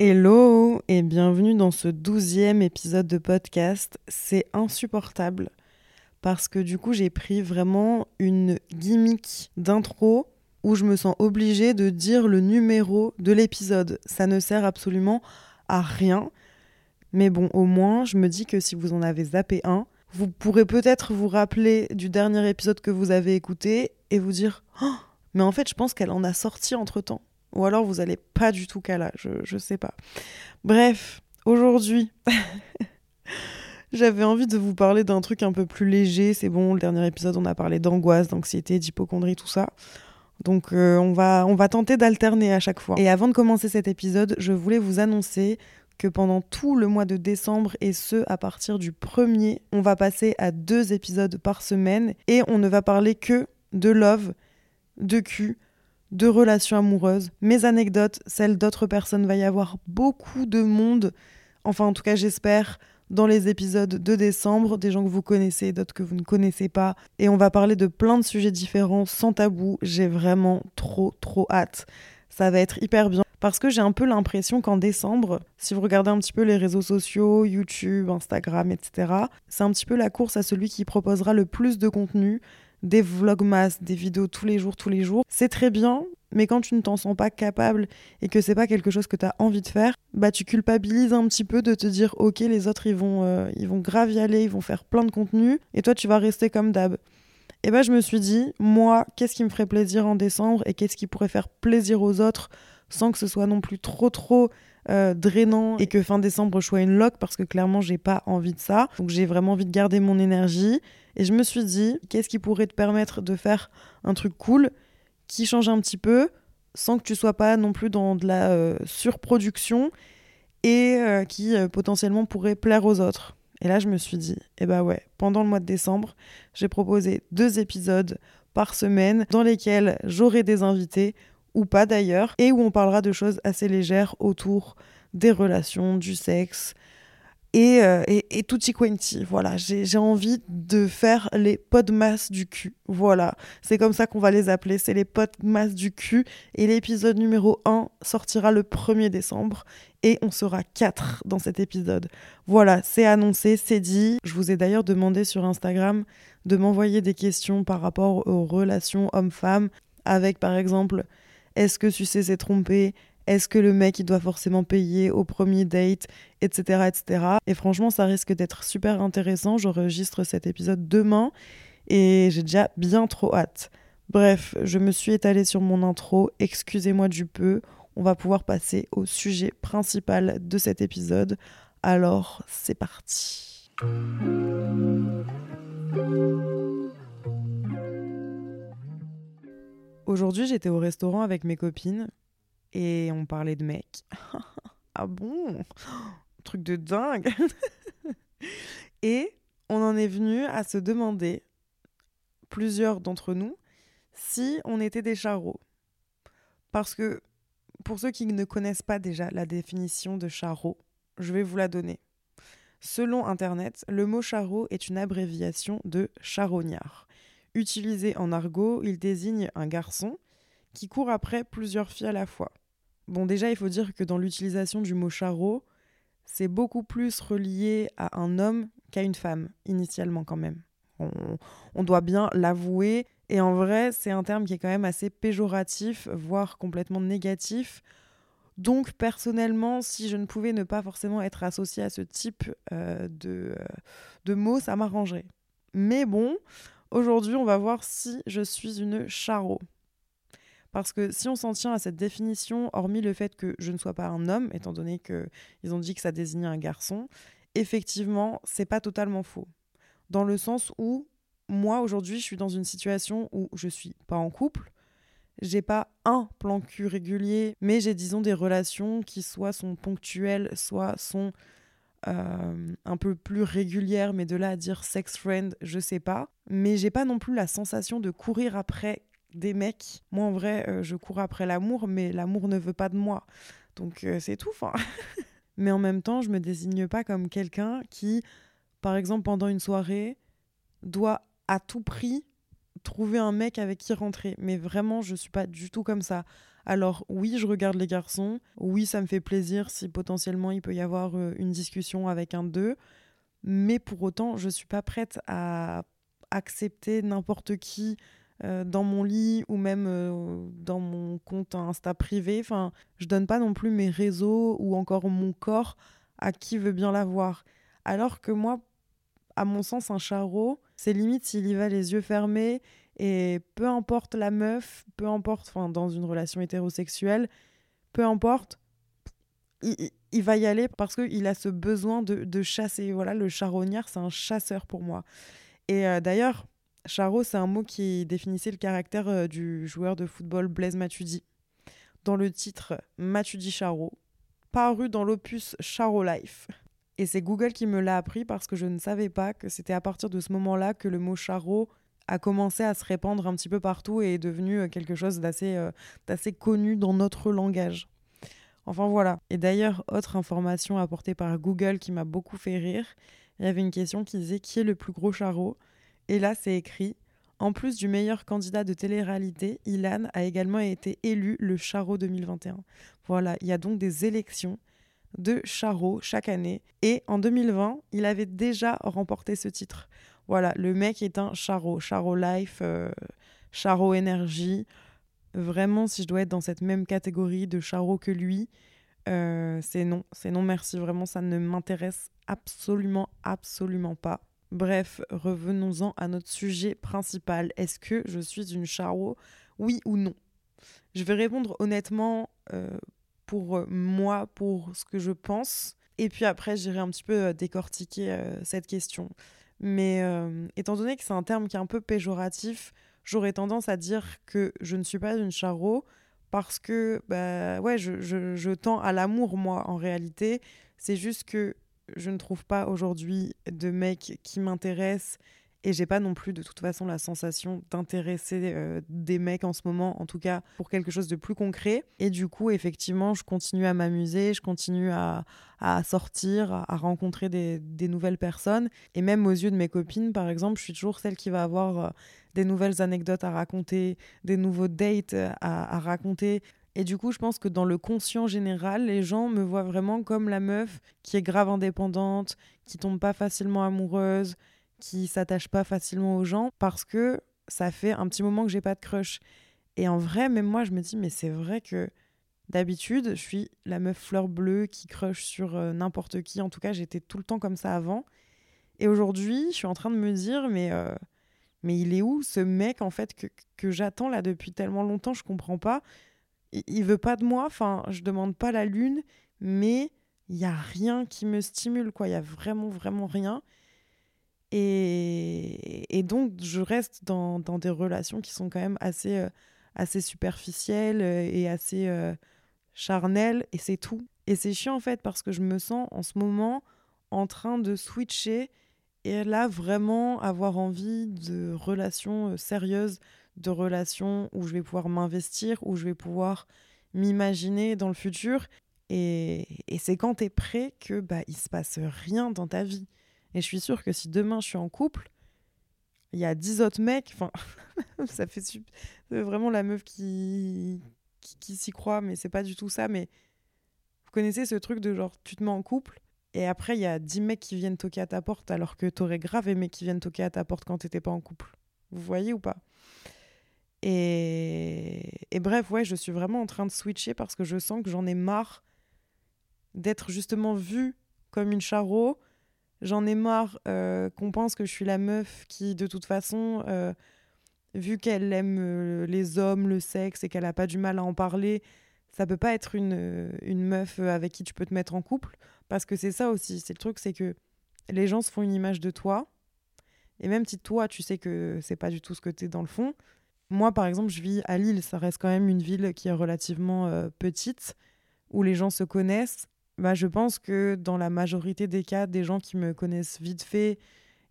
Hello et bienvenue dans ce douzième épisode de podcast. C'est insupportable parce que du coup j'ai pris vraiment une gimmick d'intro où je me sens obligée de dire le numéro de l'épisode. Ça ne sert absolument à rien. Mais bon, au moins, je me dis que si vous en avez zappé un, vous pourrez peut-être vous rappeler du dernier épisode que vous avez écouté et vous dire oh, mais en fait, je pense qu'elle en a sorti entre temps. Ou alors vous allez pas du tout là, je, je sais pas. Bref, aujourd'hui, j'avais envie de vous parler d'un truc un peu plus léger. C'est bon, le dernier épisode, on a parlé d'angoisse, d'anxiété, d'hypochondrie, tout ça. Donc euh, on, va, on va tenter d'alterner à chaque fois. Et avant de commencer cet épisode, je voulais vous annoncer que pendant tout le mois de décembre et ce à partir du premier, on va passer à deux épisodes par semaine et on ne va parler que de love, de cul, de relations amoureuses, mes anecdotes, celles d'autres personnes. Va y avoir beaucoup de monde, enfin en tout cas j'espère, dans les épisodes de décembre, des gens que vous connaissez, d'autres que vous ne connaissez pas. Et on va parler de plein de sujets différents, sans tabou. J'ai vraiment trop, trop hâte. Ça va être hyper bien. Parce que j'ai un peu l'impression qu'en décembre, si vous regardez un petit peu les réseaux sociaux, YouTube, Instagram, etc., c'est un petit peu la course à celui qui proposera le plus de contenu, des vlogmas, des vidéos tous les jours, tous les jours. C'est très bien, mais quand tu ne t'en sens pas capable et que c'est pas quelque chose que tu as envie de faire, bah tu culpabilises un petit peu de te dire OK, les autres ils vont euh, ils vont grave y aller, ils vont faire plein de contenu et toi tu vas rester comme d'hab. Et bah je me suis dit moi, qu'est-ce qui me ferait plaisir en décembre et qu'est-ce qui pourrait faire plaisir aux autres sans que ce soit non plus trop trop euh, drainant et que fin décembre je sois une loque parce que clairement j'ai pas envie de ça. Donc j'ai vraiment envie de garder mon énergie et je me suis dit qu'est-ce qui pourrait te permettre de faire un truc cool qui change un petit peu sans que tu sois pas non plus dans de la euh, surproduction et euh, qui potentiellement pourrait plaire aux autres. Et là, je me suis dit, eh bah ouais, pendant le mois de décembre, j'ai proposé deux épisodes par semaine dans lesquels j'aurai des invités ou pas d'ailleurs, et où on parlera de choses assez légères autour des relations, du sexe, et, euh, et, et tutti quanti. Voilà, j'ai envie de faire les podmas du cul. Voilà, c'est comme ça qu'on va les appeler, c'est les podmas du cul. Et l'épisode numéro 1 sortira le 1er décembre et on sera 4 dans cet épisode. Voilà, c'est annoncé, c'est dit. Je vous ai d'ailleurs demandé sur Instagram de m'envoyer des questions par rapport aux relations hommes-femmes avec par exemple est-ce que tu sais c'est trompé? Est-ce que le mec il doit forcément payer au premier date, etc. etc. Et franchement, ça risque d'être super intéressant. J'enregistre cet épisode demain et j'ai déjà bien trop hâte. Bref, je me suis étalée sur mon intro, excusez-moi du peu. On va pouvoir passer au sujet principal de cet épisode. Alors, c'est parti. Aujourd'hui, j'étais au restaurant avec mes copines et on parlait de mecs. ah bon? Truc de dingue Et on en est venu à se demander, plusieurs d'entre nous, si on était des charros. Parce que, pour ceux qui ne connaissent pas déjà la définition de charreau, je vais vous la donner. Selon Internet, le mot charreau est une abréviation de charognard. Utilisé en argot, il désigne un garçon qui court après plusieurs filles à la fois. Bon, déjà, il faut dire que dans l'utilisation du mot charreau, c'est beaucoup plus relié à un homme qu'à une femme, initialement quand même. On, doit bien l'avouer. Et en vrai, c'est un terme qui est quand même assez péjoratif, voire complètement négatif. Donc personnellement, si je ne pouvais ne pas forcément être associée à ce type euh, de, euh, de mots, ça m'arrangerait. Mais bon, aujourd'hui, on va voir si je suis une charreau. Parce que si on s'en tient à cette définition, hormis le fait que je ne sois pas un homme, étant donné qu'ils ont dit que ça désignait un garçon, effectivement, c'est pas totalement faux. Dans le sens où, moi, aujourd'hui, je suis dans une situation où je suis pas en couple, j'ai pas un plan cul régulier, mais j'ai, disons, des relations qui soit sont ponctuelles, soit sont euh, un peu plus régulières, mais de là à dire sex friend, je sais pas. Mais j'ai pas non plus la sensation de courir après des mecs. Moi, en vrai, euh, je cours après l'amour, mais l'amour ne veut pas de moi. Donc, euh, c'est tout. mais en même temps, je me désigne pas comme quelqu'un qui, par exemple, pendant une soirée, doit à tout prix trouver un mec avec qui rentrer. Mais vraiment, je suis pas du tout comme ça. Alors oui, je regarde les garçons. Oui, ça me fait plaisir si potentiellement il peut y avoir euh, une discussion avec un d'eux. Mais pour autant, je suis pas prête à accepter n'importe qui euh, dans mon lit ou même euh, dans mon compte Insta privé. Enfin, je donne pas non plus mes réseaux ou encore mon corps à qui veut bien l'avoir. Alors que moi, à mon sens, un charreau, c'est limite s'il y va les yeux fermés et peu importe la meuf, peu importe, enfin, dans une relation hétérosexuelle, peu importe, il, va y aller parce qu'il a ce besoin de, chasser. Voilà, le charognard, c'est un chasseur pour moi. Et euh, d'ailleurs, Charo, c'est un mot qui définissait le caractère euh, du joueur de football Blaise Matuidi. Dans le titre Matuidi Charo, paru dans l'opus Charo Life. Et c'est Google qui me l'a appris parce que je ne savais pas que c'était à partir de ce moment-là que le mot Charo a commencé à se répandre un petit peu partout et est devenu euh, quelque chose euh, d'assez connu dans notre langage. Enfin voilà. Et d'ailleurs, autre information apportée par Google qui m'a beaucoup fait rire, il y avait une question qui disait qui est le plus gros charreau? Et là, c'est écrit en plus du meilleur candidat de télé-réalité, Ilan a également été élu le Charot 2021. Voilà, il y a donc des élections de Charot chaque année. Et en 2020, il avait déjà remporté ce titre. Voilà, le mec est un Charot, Charot Life, euh, Charot Énergie. Vraiment, si je dois être dans cette même catégorie de Charot que lui, euh, c'est non, c'est non merci. Vraiment, ça ne m'intéresse absolument, absolument pas. Bref, revenons-en à notre sujet principal. Est-ce que je suis une charo? Oui ou non? Je vais répondre honnêtement euh, pour moi, pour ce que je pense. Et puis après, j'irai un petit peu euh, décortiquer euh, cette question. Mais étant donné que c'est un terme qui est un peu péjoratif, j'aurais tendance à dire que je ne suis pas une charo parce que bah ouais, je, je tends à l'amour moi en réalité. C'est juste que je ne trouve pas aujourd'hui de mec qui m'intéresse et j'ai pas non plus de toute façon la sensation d'intéresser euh, des mecs en ce moment, en tout cas pour quelque chose de plus concret. Et du coup, effectivement, je continue à m'amuser, je continue à, sortir, à, rencontrer des, nouvelles personnes. Et même aux yeux de mes copines, par exemple, je suis toujours celle qui va avoir euh, des nouvelles anecdotes à raconter, des nouveaux dates à raconter. Et du coup, je pense que dans le conscient général, les gens me voient vraiment comme la meuf qui est grave indépendante, qui tombe pas facilement amoureuse, qui s'attache pas facilement aux gens, parce que ça fait un petit moment que j'ai pas de crush. Et en vrai, même moi, je me dis, mais c'est vrai que d'habitude, je suis la meuf fleur bleue qui crush sur euh, n'importe qui. En tout cas, j'étais tout le temps comme ça avant. Et aujourd'hui, je suis en train de me dire, mais, euh, mais il est où ce mec, en fait, que, que j'attends là depuis tellement longtemps, je comprends pas il, veut pas de moi, enfin, je demande pas la lune, mais il y a rien qui me stimule, quoi. Il y a vraiment, vraiment rien. Et, et donc, je reste dans, des relations qui sont quand même assez, euh, assez superficielles euh, et assez euh, charnelles, et c'est tout. Et c'est chiant, en fait, parce que je me sens en ce moment en train de switcher et là, vraiment avoir envie de relations sérieuses de relations où je vais pouvoir m'investir, où je vais pouvoir m'imaginer dans le futur. Et, c'est quand tu es prêt que bah, il se passe rien dans ta vie. Et je suis sûre que si demain je suis en couple, il y a dix autres mecs, enfin, ça fait vraiment la meuf qui, qui, s'y croit, mais c'est pas du tout ça. Mais vous connaissez ce truc de genre, tu te mets en couple, et après, il y a dix mecs qui viennent toquer à ta porte, alors que t'aurais grave aimé qu'ils viennent toquer à ta porte quand t'étais pas en couple. Vous voyez ou pas? Et... bref, ouais, je suis vraiment en train de switcher parce que je sens que j'en ai marre d'être justement vue comme une charo. J'en ai marre euh, qu'on pense que je suis la meuf qui, de toute façon, euh, vu qu'elle aime euh, les hommes, le sexe et qu'elle n'a pas du mal à en parler, ça peut pas être une, une meuf avec qui tu peux te mettre en couple. Parce que c'est ça aussi, c'est le truc, c'est que les gens se font une image de toi. Et même si toi, tu sais que c'est pas du tout ce que tu es dans le fond, moi, par exemple, je vis à Lille. Ça reste quand même une ville qui est relativement petite, où les gens se connaissent. Bah, je pense que dans la majorité des cas, des gens qui me connaissent vite fait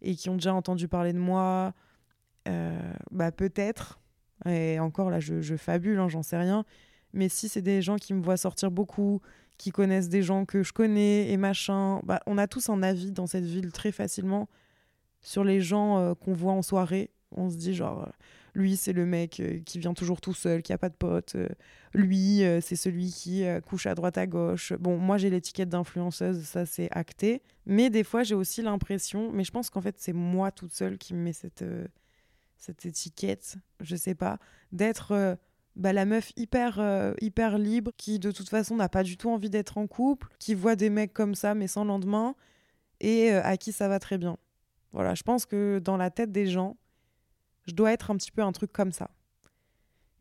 et qui ont déjà entendu parler de moi, euh, bah, peut-être. Et encore, là, je, fabule, hein, j'en sais rien. Mais si c'est des gens qui me voient sortir beaucoup, qui connaissent des gens que je connais et machin, bah, on a tous un avis dans cette ville très facilement sur les gens euh, qu'on voit en soirée. On se dit genre, lui, c'est le mec euh, qui vient toujours tout seul, qui a pas de potes. Euh, lui, euh, c'est celui qui couche à droite à gauche. Bon, moi, j'ai l'étiquette d'influenceuse, ça c'est acté. Mais des fois, j'ai aussi l'impression, mais je pense qu'en fait, c'est moi toute seule qui me met cette, cette étiquette, je sais pas, d'être bah, la meuf hyper, hyper libre, qui de toute façon n'a pas du tout envie d'être en couple, qui voit des mecs comme ça, mais sans lendemain, et à qui ça va très bien. Voilà, je pense que dans la tête des gens, je dois être un petit peu un truc comme ça.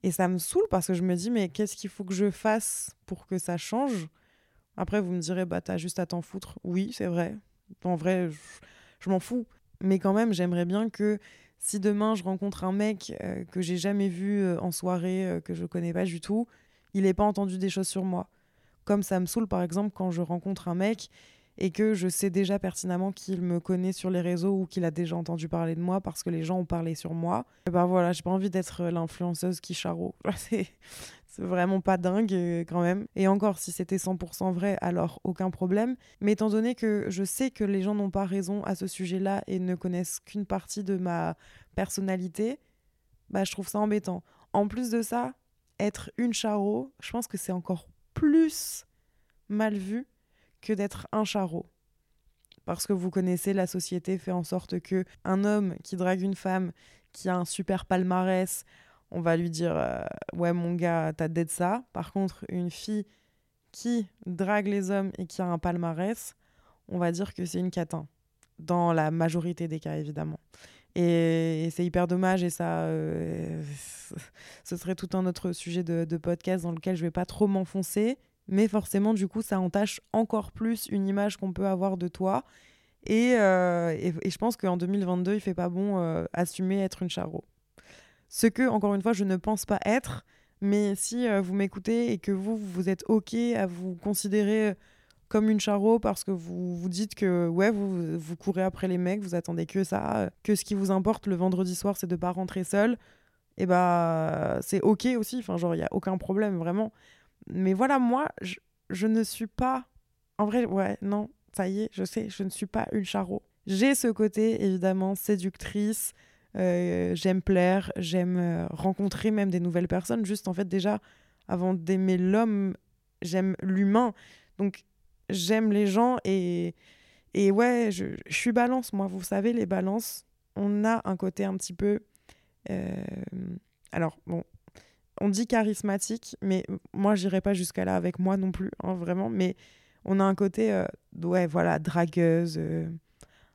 Et ça me saoule parce que je me dis, mais qu'est-ce qu'il faut que je fasse pour que ça change? Après, vous me direz, bah, t'as juste à t'en foutre. Oui, c'est vrai. En vrai, je, m'en fous. Mais quand même, j'aimerais bien que si demain je rencontre un mec euh, que j'ai jamais vu euh, en soirée, euh, que je connais pas du tout, il n'ait pas entendu des choses sur moi. Comme ça me saoule, par exemple, quand je rencontre un mec et que je sais déjà pertinemment qu'il me connaît sur les réseaux ou qu'il a déjà entendu parler de moi parce que les gens ont parlé sur moi. Et ben voilà, j'ai pas envie d'être l'influenceuse qui charot. C'est vraiment pas dingue euh, quand même. Et encore, si c'était 100% vrai, alors aucun problème. Mais étant donné que je sais que les gens n'ont pas raison à ce sujet-là et ne connaissent qu'une partie de ma personnalité, bah je trouve ça embêtant. En plus de ça, être une charot, je pense que c'est encore plus mal vu que d'être un charreau. Parce que vous connaissez, la société fait en sorte que un homme qui drague une femme qui a un super palmarès, on va lui dire euh, ouais mon gars t'as de ça. Par contre une fille qui drague les hommes et qui a un palmarès, on va dire que c'est une catin. Dans la majorité des cas évidemment. Et, c'est hyper dommage et ça, euh, ce serait tout un autre sujet de, de podcast dans lequel je vais pas trop m'enfoncer mais forcément, du coup, ça entache encore plus une image qu'on peut avoir de toi. Et, euh, et, je pense qu'en 2022, il fait pas bon euh, assumer être une charo. Ce que, encore une fois, je ne pense pas être, mais si euh, vous m'écoutez et que vous, vous êtes OK à vous considérer comme une charo parce que vous vous dites que ouais vous, vous courez après les mecs, vous attendez que ça, que ce qui vous importe le vendredi soir c'est de pas rentrer seul, et bah c'est ok aussi, enfin genre il y a aucun problème vraiment mais voilà, moi, je, ne suis pas. En vrai, ouais, non, ça y est, je sais, je ne suis pas une charo. J'ai ce côté, évidemment, séductrice. Euh, j'aime plaire, j'aime euh, rencontrer même des nouvelles personnes. Juste, en fait, déjà, avant d'aimer l'homme, j'aime l'humain. Donc, j'aime les gens et, et ouais, je, je, suis balance, moi. Vous savez, les balances, on a un côté un petit peu. Euh, alors, bon, on dit charismatique, mais moi, j'irai pas jusqu'à là avec moi non plus, hein, vraiment. Mais on a un côté, euh, ouais, voilà, dragueuse, euh,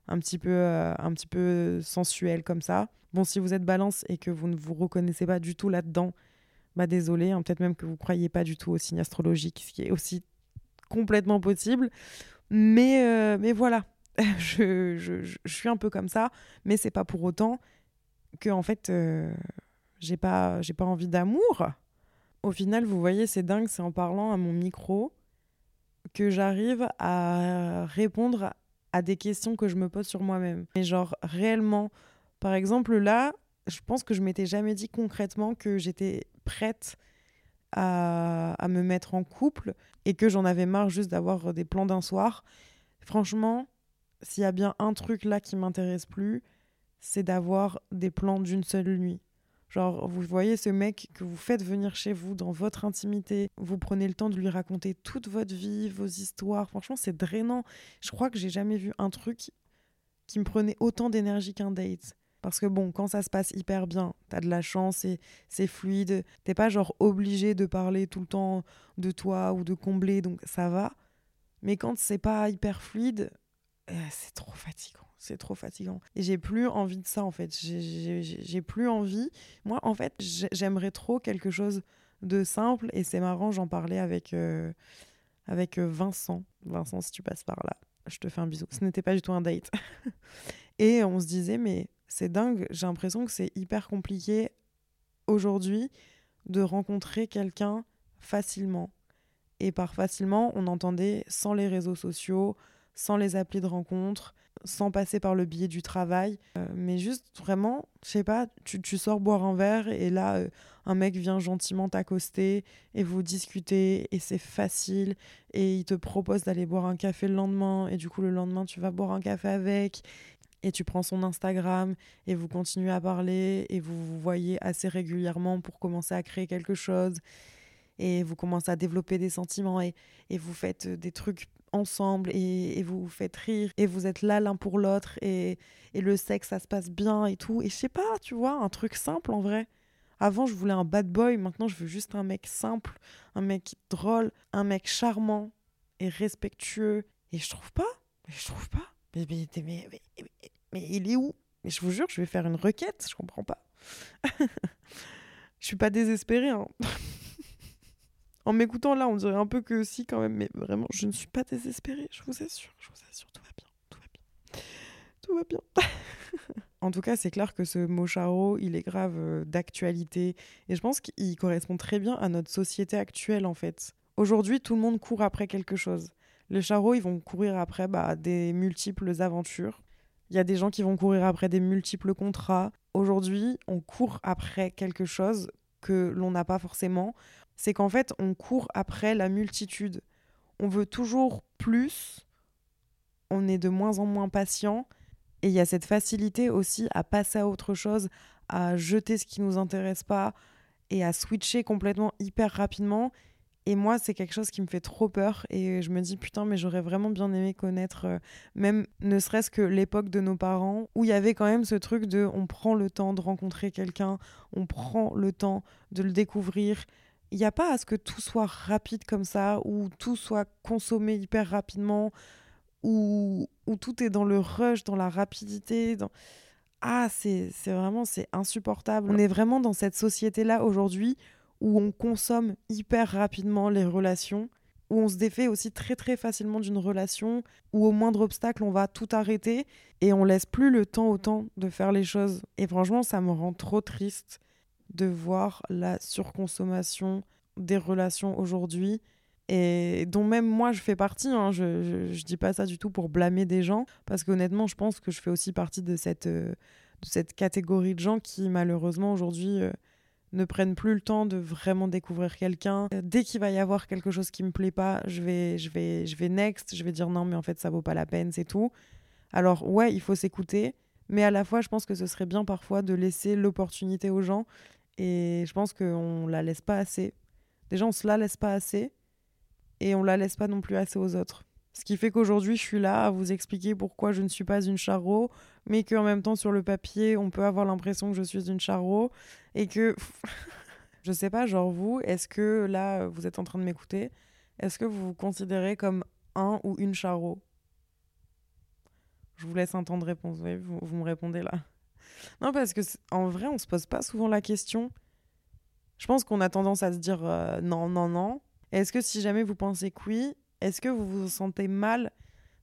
un, petit peu, euh, sensuel comme ça. Bon, si vous êtes balance et que vous ne vous reconnaissez pas du tout là-dedans, bah désolé, hein, peut-être même que vous croyez pas du tout au signe astrologique, ce qui est aussi complètement possible. Mais, mais voilà, je, je, je, suis un peu comme ça, mais c'est pas pour autant que, en fait j'ai pas, j'ai pas envie d'amour. Au final, vous voyez, c'est dingue, c'est en parlant à mon micro que j'arrive à répondre à des questions que je me pose sur moi-même. Mais genre, réellement, par exemple, là, je pense que je m'étais jamais dit concrètement que j'étais prête à, à, me mettre en couple et que j'en avais marre juste d'avoir des plans d'un soir. Franchement, s'il y a bien un truc là qui m'intéresse plus, c'est d'avoir des plans d'une seule nuit. Genre, vous voyez ce mec que vous faites venir chez vous dans votre intimité, vous prenez le temps de lui raconter toute votre vie, vos histoires. Franchement, c'est drainant. Je crois que j'ai jamais vu un truc qui me prenait autant d'énergie qu'un date. Parce que bon, quand ça se passe hyper bien, t'as de la chance et c'est fluide. T'es pas genre obligé de parler tout le temps de toi ou de combler, donc ça va. Mais quand c'est pas hyper fluide, eh, c'est trop fatigant c'est trop fatigant. Et j'ai plus envie de ça en fait. J'ai plus envie. Moi en fait, j'aimerais trop quelque chose de simple et c'est marrant, j'en parlais avec, euh, avec euh, Vincent. Vincent, si tu passes par là, je te fais un bisou. Ce n'était pas du tout un date. et on se disait, mais c'est dingue, j'ai l'impression que c'est hyper compliqué aujourd'hui de rencontrer quelqu'un facilement. Et par facilement, on entendait sans les réseaux sociaux, sans les applis de rencontre, sans passer par le biais du travail, euh, mais juste vraiment, je sais pas, tu, tu, sors boire un verre et là, euh, un mec vient gentiment t'accoster et vous discutez et c'est facile et il te propose d'aller boire un café le lendemain et du coup le lendemain tu vas boire un café avec et tu prends son Instagram et vous continuez à parler et vous vous voyez assez régulièrement pour commencer à créer quelque chose et vous commencez à développer des sentiments et, et vous faites des trucs ensemble et, et, vous faites rire et vous êtes là l'un pour l'autre et, et le sexe ça se passe bien et tout et je sais pas tu vois un truc simple en vrai avant je voulais un bad boy maintenant je veux juste un mec simple un mec drôle un mec charmant et respectueux et je trouve pas je trouve pas mais, mais, mais, mais, il est où? Mais je vous jure, je vais faire une requête, je comprends pas. je suis pas désespérée. Hein. en m'écoutant là, on dirait un peu que si quand même, mais vraiment, je ne suis pas désespérée, je vous assure, je vous assure, tout va bien, tout va bien. Tout va bien. en tout cas, c'est clair que ce mot charo, il est grave euh, d'actualité et je pense qu'il correspond très bien à notre société actuelle en fait. Aujourd'hui, tout le monde court après quelque chose. Les charros, ils vont courir après bah, des multiples aventures. Il y a des gens qui vont courir après des multiples contrats. Aujourd'hui, on court après quelque chose que l'on n'a pas forcément. C'est qu'en fait, on court après la multitude. On veut toujours plus. On est de moins en moins patient. Et il y a cette facilité aussi à passer à autre chose, à jeter ce qui nous intéresse pas et à switcher complètement hyper rapidement. Et moi, c'est quelque chose qui me fait trop peur. Et je me dis, putain, mais j'aurais vraiment bien aimé connaître, euh, même ne serait-ce que l'époque de nos parents, où il y avait quand même ce truc de on prend le temps de rencontrer quelqu'un, on prend le temps de le découvrir. Il n'y a pas à ce que tout soit rapide comme ça, ou tout soit consommé hyper rapidement, ou où tout est dans le rush, dans la rapidité. Ah, c'est vraiment, c'est insupportable. On est vraiment dans cette société-là aujourd'hui où on consomme hyper rapidement les relations, où on se défait aussi très très facilement d'une relation, où au moindre obstacle on va tout arrêter et on laisse plus le temps au temps de faire les choses. Et franchement, ça me rend trop triste de voir la surconsommation des relations aujourd'hui et dont même moi je fais partie. Hein. Je, je, dis pas ça du tout pour blâmer des gens, parce qu'honnêtement, je pense que je fais aussi partie de cette, euh, de cette catégorie de gens qui malheureusement aujourd'hui euh, ne prennent plus le temps de vraiment découvrir quelqu'un. Euh, dès qu'il va y avoir quelque chose qui me plaît pas, je vais, je vais, je vais next, je vais dire non, mais en fait, ça vaut pas la peine, c'est tout. Alors, ouais, il faut s'écouter, mais à la fois, je pense que ce serait bien parfois de laisser l'opportunité aux gens, et je pense qu'on la laisse pas assez. Déjà, on se la laisse pas assez, et on la laisse pas non plus assez aux autres. Ce qui fait qu'aujourd'hui, je suis là à vous expliquer pourquoi je ne suis pas une charreau, mais qu'en même temps, sur le papier, on peut avoir l'impression que je suis une charreau et que. je sais pas, genre vous, est-ce que là, vous êtes en train de m'écouter, est-ce que vous vous considérez comme un ou une charreau? Je vous laisse un temps de réponse, vous, vous, me répondez là. Non, parce que en vrai, on se pose pas souvent la question. Je pense qu'on a tendance à se dire euh, non, non, non. Est-ce que si jamais vous pensez que oui, est-ce que vous vous sentez mal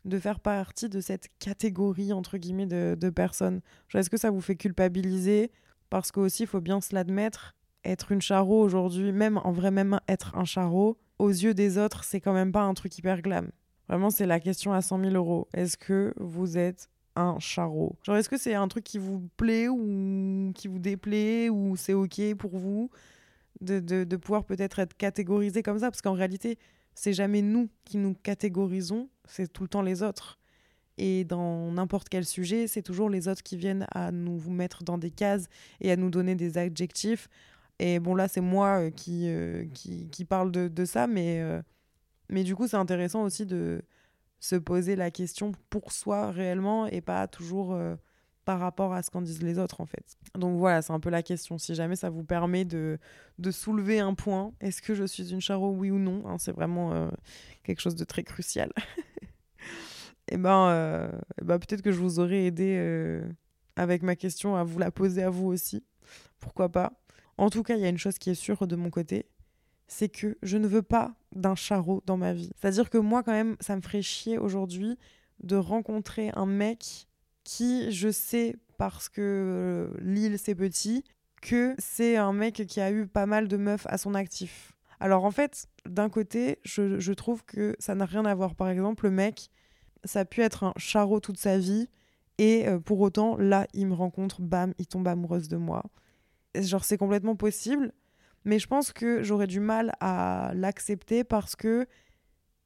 de faire partie de cette catégorie, entre guillemets, de, personnes? Est-ce que ça vous fait culpabiliser Parce qu'aussi, il faut bien se l'admettre, être une charo aujourd'hui, même en vrai, même être un charo, aux yeux des autres, c'est quand même pas un truc hyper glam? Vraiment, c'est la question à 100 000 euros. Est-ce que vous êtes un charo Genre, est-ce que c'est un truc qui vous plaît ou qui vous déplaît ou c'est ok pour vous de, de, de pouvoir peut-être être catégorisé comme ça? Parce qu'en réalité, c'est jamais nous qui nous catégorisons, c'est tout le temps les autres. Et dans n'importe quel sujet, c'est toujours les autres qui viennent à nous mettre dans des cases et à nous donner des adjectifs. Et bon, là, c'est moi euh, qui, euh, qui, qui, parle de, de ça, mais, euh, mais du coup, c'est intéressant aussi de se poser la question pour soi réellement et pas toujours par rapport à ce qu'en disent les autres en fait. Donc voilà, c'est un peu la question. Si jamais ça vous permet de, de soulever un point, est-ce que je suis une charo, oui ou non hein, C'est vraiment euh, quelque chose de très crucial. et eh ben, euh, eh ben peut-être que je vous aurais aidé euh, avec ma question à vous la poser à vous aussi. Pourquoi pas? En tout cas, il y a une chose qui est sûre de mon côté, c'est que je ne veux pas d'un charo dans ma vie. C'est-à-dire que moi quand même, ça me ferait chier aujourd'hui de rencontrer un mec qui, je sais, parce que euh, l'île c'est petit, que c'est un mec qui a eu pas mal de meufs à son actif. Alors en fait, d'un côté, je, trouve que ça n'a rien à voir. Par exemple, le mec, ça a pu être un charreau toute sa vie, et euh, pour autant, là, il me rencontre, bam, il tombe amoureuse de moi. genre, c'est complètement possible, mais je pense que j'aurais du mal à l'accepter parce que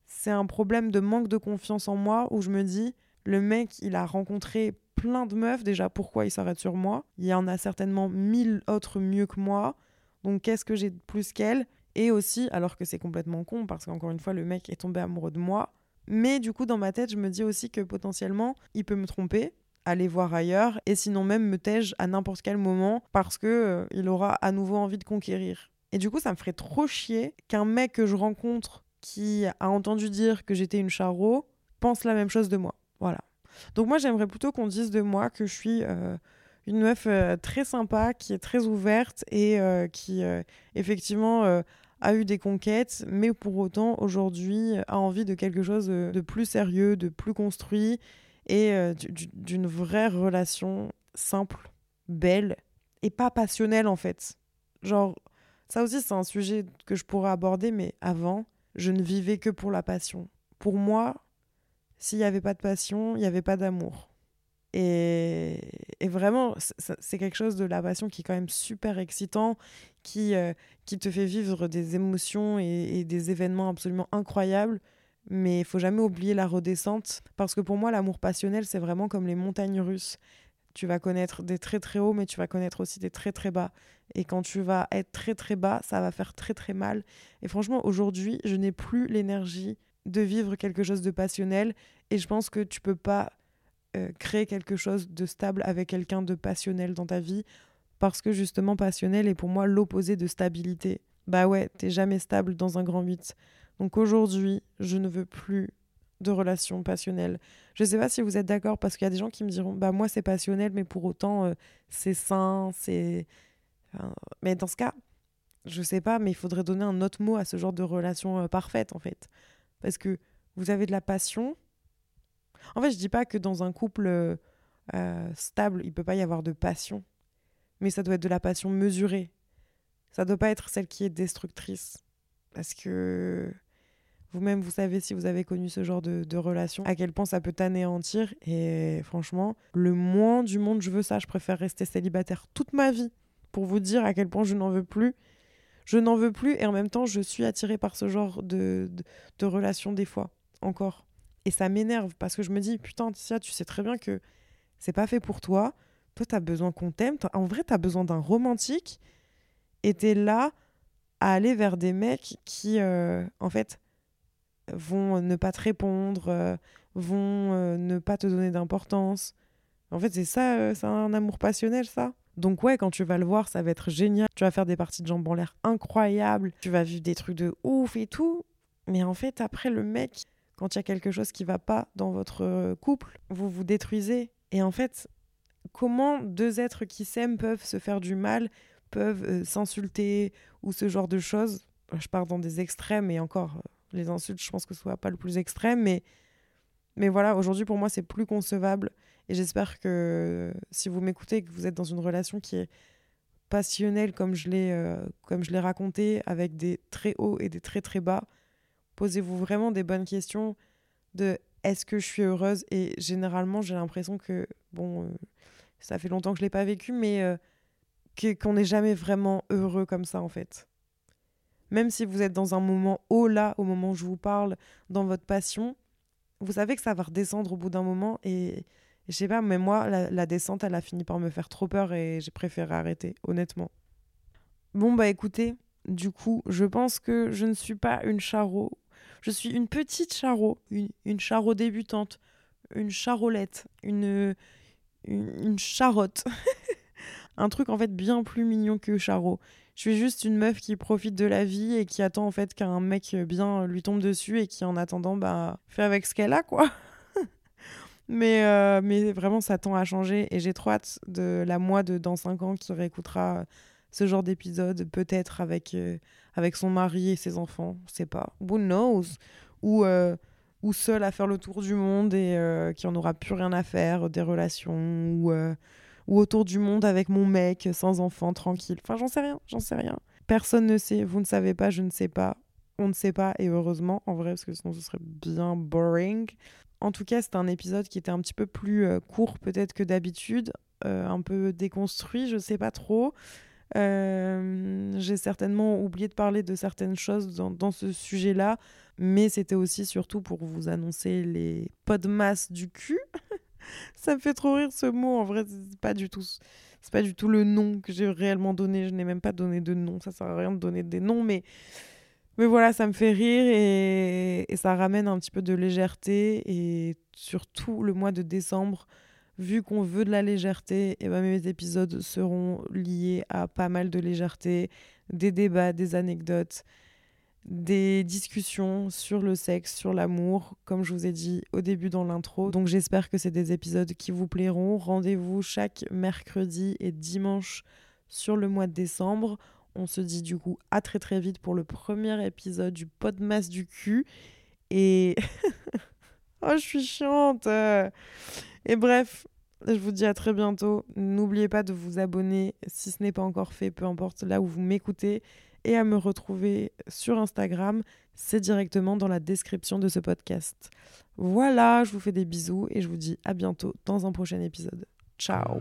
c'est un problème de manque de confiance en moi où je me dis, le mec, il a rencontré plein de meufs. Déjà, pourquoi il s'arrête sur moi? Il y en a certainement mille autres mieux que moi. Donc, qu'est-ce que j'ai de plus qu'elle? Et aussi, alors que c'est complètement con, parce qu'encore une fois, le mec est tombé amoureux de moi. Mais du coup, dans ma tête, je me dis aussi que potentiellement, il peut me tromper, aller voir ailleurs, et sinon même me tège à n'importe quel moment, parce que euh, il aura à nouveau envie de conquérir. Et du coup, ça me ferait trop chier qu'un mec que je rencontre qui a entendu dire que j'étais une charo pense la même chose de moi. Voilà. Donc moi, j'aimerais plutôt qu'on dise de moi que je suis euh, une meuf euh, très sympa, qui est très ouverte et qui, effectivement, a eu des conquêtes, mais pour autant, aujourd'hui, a envie de quelque chose de plus sérieux, de plus construit et d'une vraie relation simple, belle et pas passionnelle, en fait. Genre, ça aussi, c'est un sujet que je pourrais aborder, mais avant, je ne vivais que pour la passion. Pour moi, s'il n'y avait pas de passion, il n'y avait pas d'amour. Et, vraiment, c'est quelque chose de la passion qui est quand même super excitant, qui, euh, qui te fait vivre des émotions et, des événements absolument incroyables. Mais il faut jamais oublier la redescente, parce que pour moi, l'amour passionnel, c'est vraiment comme les montagnes russes. Tu vas connaître des très très hauts, mais tu vas connaître aussi des très très bas. Et quand tu vas être très très bas, ça va faire très très mal. Et franchement, aujourd'hui, je n'ai plus l'énergie de vivre quelque chose de passionnel et je pense que tu peux pas euh, créer quelque chose de stable avec quelqu'un de passionnel dans ta vie parce que justement passionnel est pour moi l'opposé de stabilité. Bah ouais, t'es jamais stable dans un grand 8. Donc aujourd'hui, je ne veux plus de relations passionnelles. Je sais pas si vous êtes d'accord parce qu'il y a des gens qui me diront bah moi c'est passionnel mais pour autant euh, c'est sain, c'est mais dans ce cas, je sais pas mais il faudrait donner un autre mot à ce genre de relation euh, parfaite en fait. Parce que vous avez de la passion. En fait, je dis pas que dans un couple euh, stable, il peut pas y avoir de passion. Mais ça doit être de la passion mesurée. Ça doit pas être celle qui est destructrice. Parce que vous-même, vous savez, si vous avez connu ce genre de, de relation, à quel point ça peut t'anéantir. Et franchement, le moins du monde, je veux ça. Je préfère rester célibataire toute ma vie pour vous dire à quel point je n'en veux plus je n'en veux plus et en même temps, je suis attirée par ce genre de, de, relation des fois, encore. Et ça m'énerve parce que je me dis, putain, Tia, tu sais très bien que c'est pas fait pour toi. Toi, t'as besoin qu'on t'aime. En vrai, t'as besoin d'un romantique et t'es là à aller vers des mecs qui, euh, en fait, vont ne pas te répondre, euh, vont euh, ne pas te donner d'importance. En fait, c'est ça, c'est un amour passionnel, ça. Donc ouais, quand tu vas le voir, ça va être génial. Tu vas faire des parties de jambes en l'air incroyables. Tu vas vivre des trucs de ouf et tout. Mais en fait, après, le mec, quand il y a quelque chose qui va pas dans votre euh, couple, vous vous détruisez. Et en fait, comment deux êtres qui s'aiment peuvent se faire du mal, peuvent euh, s'insulter ou ce genre de choses? Je pars dans des extrêmes et encore, euh, les insultes, je pense que ce soit pas le plus extrême, mais mais voilà, aujourd'hui pour moi c'est plus concevable et j'espère que si vous m'écoutez que vous êtes dans une relation qui est passionnelle comme je l'ai euh, comme je l'ai raconté avec des très hauts et des très très bas, posez-vous vraiment des bonnes questions de est-ce que je suis heureuse? Et généralement j'ai l'impression que bon euh, ça fait longtemps que je l'ai pas vécu mais euh, qu'on n'est jamais vraiment heureux comme ça en fait. Même si vous êtes dans un moment haut là, au moment où je vous parle, dans votre passion, vous savez que ça va redescendre au bout d'un moment et, je sais pas, mais moi, la, descente, elle a fini par me faire trop peur et j'ai préféré arrêter, honnêtement. Bon, bah écoutez, du coup, je pense que je ne suis pas une charo. Je suis une petite charo, une, une débutante, une charolette, une, une, une charotte. un truc en fait bien plus mignon que charo. Je suis juste une meuf qui profite de la vie et qui attend en fait qu'un mec bien lui tombe dessus et qui en attendant bah fait avec ce qu'elle a quoi. mais, euh, mais vraiment ça tend à changer et j'ai trop hâte de la moi de dans 5 ans qui réécoutera ce genre d'épisode peut-être avec, euh, avec son mari et ses enfants, je sais pas. Who knows? Ou, euh, ou seul à faire le tour du monde et qui en aura plus rien à faire des relations ou ou autour du monde avec mon mec, sans enfant, tranquille. Enfin, j'en sais rien, j'en sais rien. Personne ne sait, vous ne savez pas, je ne sais pas. On ne sait pas, et heureusement, en vrai, parce que sinon ce serait bien boring. En tout cas, c'était un épisode qui était un petit peu plus euh, court peut-être que d'habitude, euh, un peu déconstruit, je sais pas trop. Euh, j'ai certainement oublié de parler de certaines choses dans ce sujet-là, mais c'était aussi surtout pour vous annoncer les podmas du cul. ça me fait trop rire ce mot. En vrai, c'est pas du tout, c'est pas du tout le nom que j'ai réellement donné. Je n'ai même pas donné de nom. Ça sert à rien de donner des noms, mais mais voilà, ça me fait rire et, ça ramène un petit peu de légèreté et surtout le mois de décembre. Vu qu'on veut de la légèreté, et eh ben mes épisodes seront liés à pas mal de légèreté, des débats, des anecdotes, des discussions sur le sexe, sur l'amour, comme je vous ai dit au début dans l'intro. Donc j'espère que c'est des épisodes qui vous plairont. Rendez-vous chaque mercredi et dimanche sur le mois de décembre. On se dit du coup à très très vite pour le premier épisode du Podmas du cul. Et... oh, je suis chiante. Et bref, je vous dis à très bientôt. N'oubliez pas de vous abonner si ce n'est pas encore fait, peu importe là où vous m'écoutez et à me retrouver sur Instagram, c'est directement dans la description de ce podcast. Voilà, je vous fais des bisous et je vous dis à bientôt dans un prochain épisode. Ciao